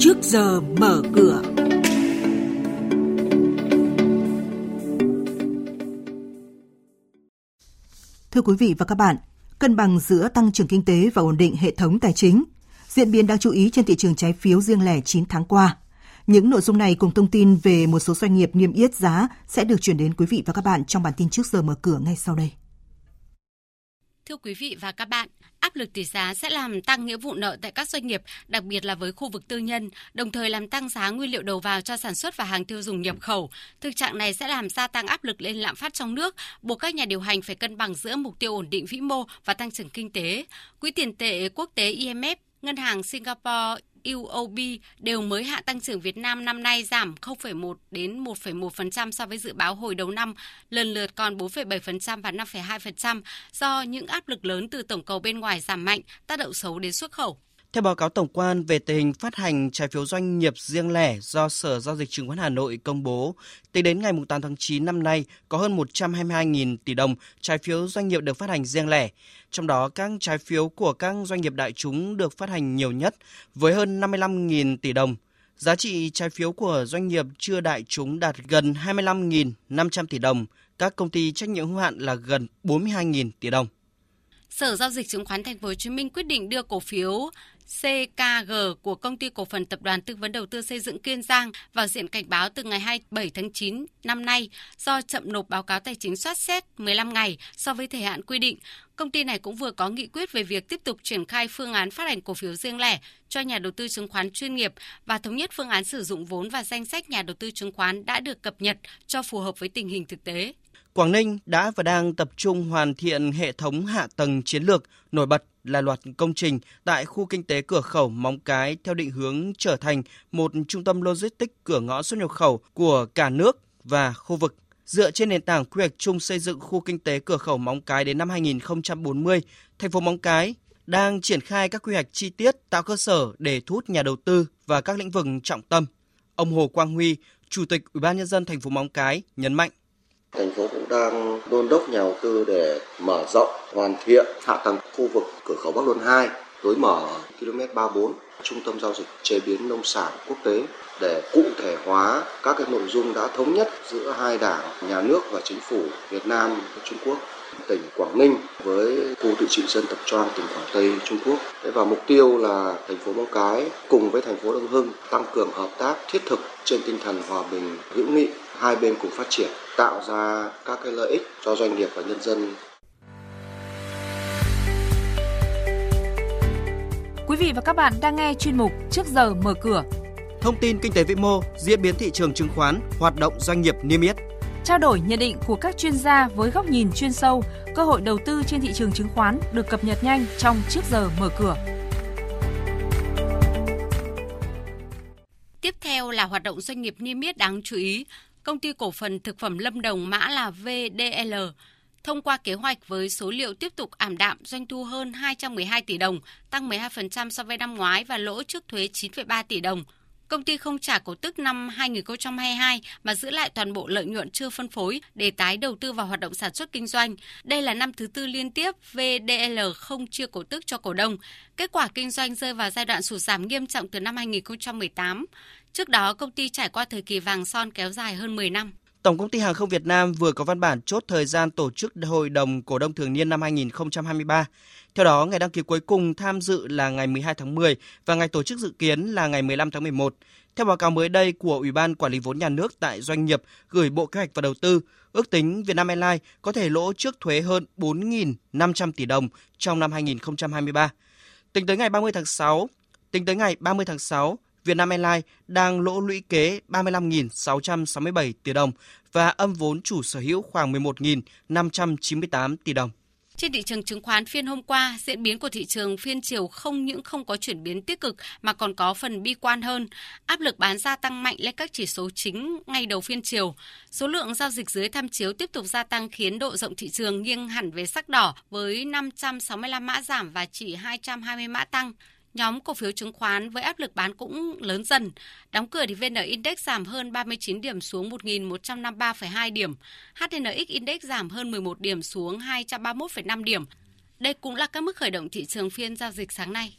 trước giờ mở cửa. Thưa quý vị và các bạn, cân bằng giữa tăng trưởng kinh tế và ổn định hệ thống tài chính, diễn biến đáng chú ý trên thị trường trái phiếu riêng lẻ 9 tháng qua. Những nội dung này cùng thông tin về một số doanh nghiệp niêm yết giá sẽ được chuyển đến quý vị và các bạn trong bản tin trước giờ mở cửa ngay sau đây. Thưa quý vị và các bạn, áp lực tỷ giá sẽ làm tăng nghĩa vụ nợ tại các doanh nghiệp, đặc biệt là với khu vực tư nhân, đồng thời làm tăng giá nguyên liệu đầu vào cho sản xuất và hàng tiêu dùng nhập khẩu. Thực trạng này sẽ làm gia tăng áp lực lên lạm phát trong nước, buộc các nhà điều hành phải cân bằng giữa mục tiêu ổn định vĩ mô và tăng trưởng kinh tế. Quỹ tiền tệ quốc tế IMF Ngân hàng Singapore UOB đều mới hạ tăng trưởng Việt Nam năm nay giảm 0,1 đến 1,1% so với dự báo hồi đầu năm, lần lượt còn 4,7% và 5,2% do những áp lực lớn từ tổng cầu bên ngoài giảm mạnh, tác động xấu đến xuất khẩu. Theo báo cáo tổng quan về tình hình phát hành trái phiếu doanh nghiệp riêng lẻ do Sở Giao dịch Chứng khoán Hà Nội công bố, tính đến ngày 8 tháng 9 năm nay có hơn 122.000 tỷ đồng trái phiếu doanh nghiệp được phát hành riêng lẻ. Trong đó, các trái phiếu của các doanh nghiệp đại chúng được phát hành nhiều nhất với hơn 55.000 tỷ đồng. Giá trị trái phiếu của doanh nghiệp chưa đại chúng đạt gần 25.500 tỷ đồng, các công ty trách nhiệm hữu hạn là gần 42.000 tỷ đồng. Sở giao dịch chứng khoán Thành phố Hồ Chí Minh quyết định đưa cổ phiếu CKG của công ty cổ phần tập đoàn tư vấn đầu tư xây dựng Kiên Giang vào diện cảnh báo từ ngày 27 tháng 9 năm nay do chậm nộp báo cáo tài chính soát xét 15 ngày so với thời hạn quy định. Công ty này cũng vừa có nghị quyết về việc tiếp tục triển khai phương án phát hành cổ phiếu riêng lẻ cho nhà đầu tư chứng khoán chuyên nghiệp và thống nhất phương án sử dụng vốn và danh sách nhà đầu tư chứng khoán đã được cập nhật cho phù hợp với tình hình thực tế. Quảng Ninh đã và đang tập trung hoàn thiện hệ thống hạ tầng chiến lược nổi bật là loạt công trình tại khu kinh tế cửa khẩu Móng Cái theo định hướng trở thành một trung tâm logistics cửa ngõ xuất nhập khẩu của cả nước và khu vực. Dựa trên nền tảng quy hoạch chung xây dựng khu kinh tế cửa khẩu Móng Cái đến năm 2040, thành phố Móng Cái đang triển khai các quy hoạch chi tiết tạo cơ sở để thu hút nhà đầu tư và các lĩnh vực trọng tâm. Ông Hồ Quang Huy, Chủ tịch Ủy ban nhân dân thành phố Móng Cái nhấn mạnh Thành phố cũng đang đôn đốc nhà đầu tư để mở rộng, hoàn thiện hạ tầng khu vực cửa khẩu Bắc Luân 2, lối mở km 34, trung tâm giao dịch chế biến nông sản quốc tế để cụ thể hóa các cái nội dung đã thống nhất giữa hai đảng, nhà nước và chính phủ Việt Nam và Trung Quốc tỉnh Quảng Ninh với khu tự trị dân tộc Choang tỉnh Quảng Tây Trung Quốc. Và mục tiêu là thành phố Móng Cái cùng với thành phố Đông Hưng tăng cường hợp tác thiết thực trên tinh thần hòa bình hữu nghị hai bên cùng phát triển tạo ra các cái lợi ích cho doanh nghiệp và nhân dân. Quý vị và các bạn đang nghe chuyên mục Trước giờ mở cửa. Thông tin kinh tế vĩ mô, diễn biến thị trường chứng khoán, hoạt động doanh nghiệp niêm yết. Trao đổi nhận định của các chuyên gia với góc nhìn chuyên sâu, cơ hội đầu tư trên thị trường chứng khoán được cập nhật nhanh trong Trước giờ mở cửa. Tiếp theo là hoạt động doanh nghiệp niêm yết đáng chú ý công ty cổ phần thực phẩm Lâm Đồng mã là VDL thông qua kế hoạch với số liệu tiếp tục ảm đạm doanh thu hơn 212 tỷ đồng, tăng 12% so với năm ngoái và lỗ trước thuế 9,3 tỷ đồng. Công ty không trả cổ tức năm 2022 mà giữ lại toàn bộ lợi nhuận chưa phân phối để tái đầu tư vào hoạt động sản xuất kinh doanh. Đây là năm thứ tư liên tiếp VDL không chia cổ tức cho cổ đông. Kết quả kinh doanh rơi vào giai đoạn sụt giảm nghiêm trọng từ năm 2018. Trước đó, công ty trải qua thời kỳ vàng son kéo dài hơn 10 năm. Tổng công ty Hàng không Việt Nam vừa có văn bản chốt thời gian tổ chức Hội đồng Cổ đông Thường niên năm 2023. Theo đó, ngày đăng ký cuối cùng tham dự là ngày 12 tháng 10 và ngày tổ chức dự kiến là ngày 15 tháng 11. Theo báo cáo mới đây của Ủy ban Quản lý vốn nhà nước tại doanh nghiệp gửi Bộ Kế hoạch và Đầu tư, ước tính Vietnam Airlines có thể lỗ trước thuế hơn 4.500 tỷ đồng trong năm 2023. Tính tới ngày 30 tháng 6, tính tới ngày 30 tháng 6, Vietnam Airlines đang lỗ lũy kế 35.667 tỷ đồng và âm vốn chủ sở hữu khoảng 11.598 tỷ đồng. Trên thị trường chứng khoán phiên hôm qua, diễn biến của thị trường phiên chiều không những không có chuyển biến tích cực mà còn có phần bi quan hơn. Áp lực bán gia tăng mạnh lên các chỉ số chính ngay đầu phiên chiều. Số lượng giao dịch dưới tham chiếu tiếp tục gia tăng khiến độ rộng thị trường nghiêng hẳn về sắc đỏ với 565 mã giảm và chỉ 220 mã tăng nhóm cổ phiếu chứng khoán với áp lực bán cũng lớn dần. Đóng cửa thì VN Index giảm hơn 39 điểm xuống 1.153,2 điểm. HNX Index giảm hơn 11 điểm xuống 231,5 điểm. Đây cũng là các mức khởi động thị trường phiên giao dịch sáng nay.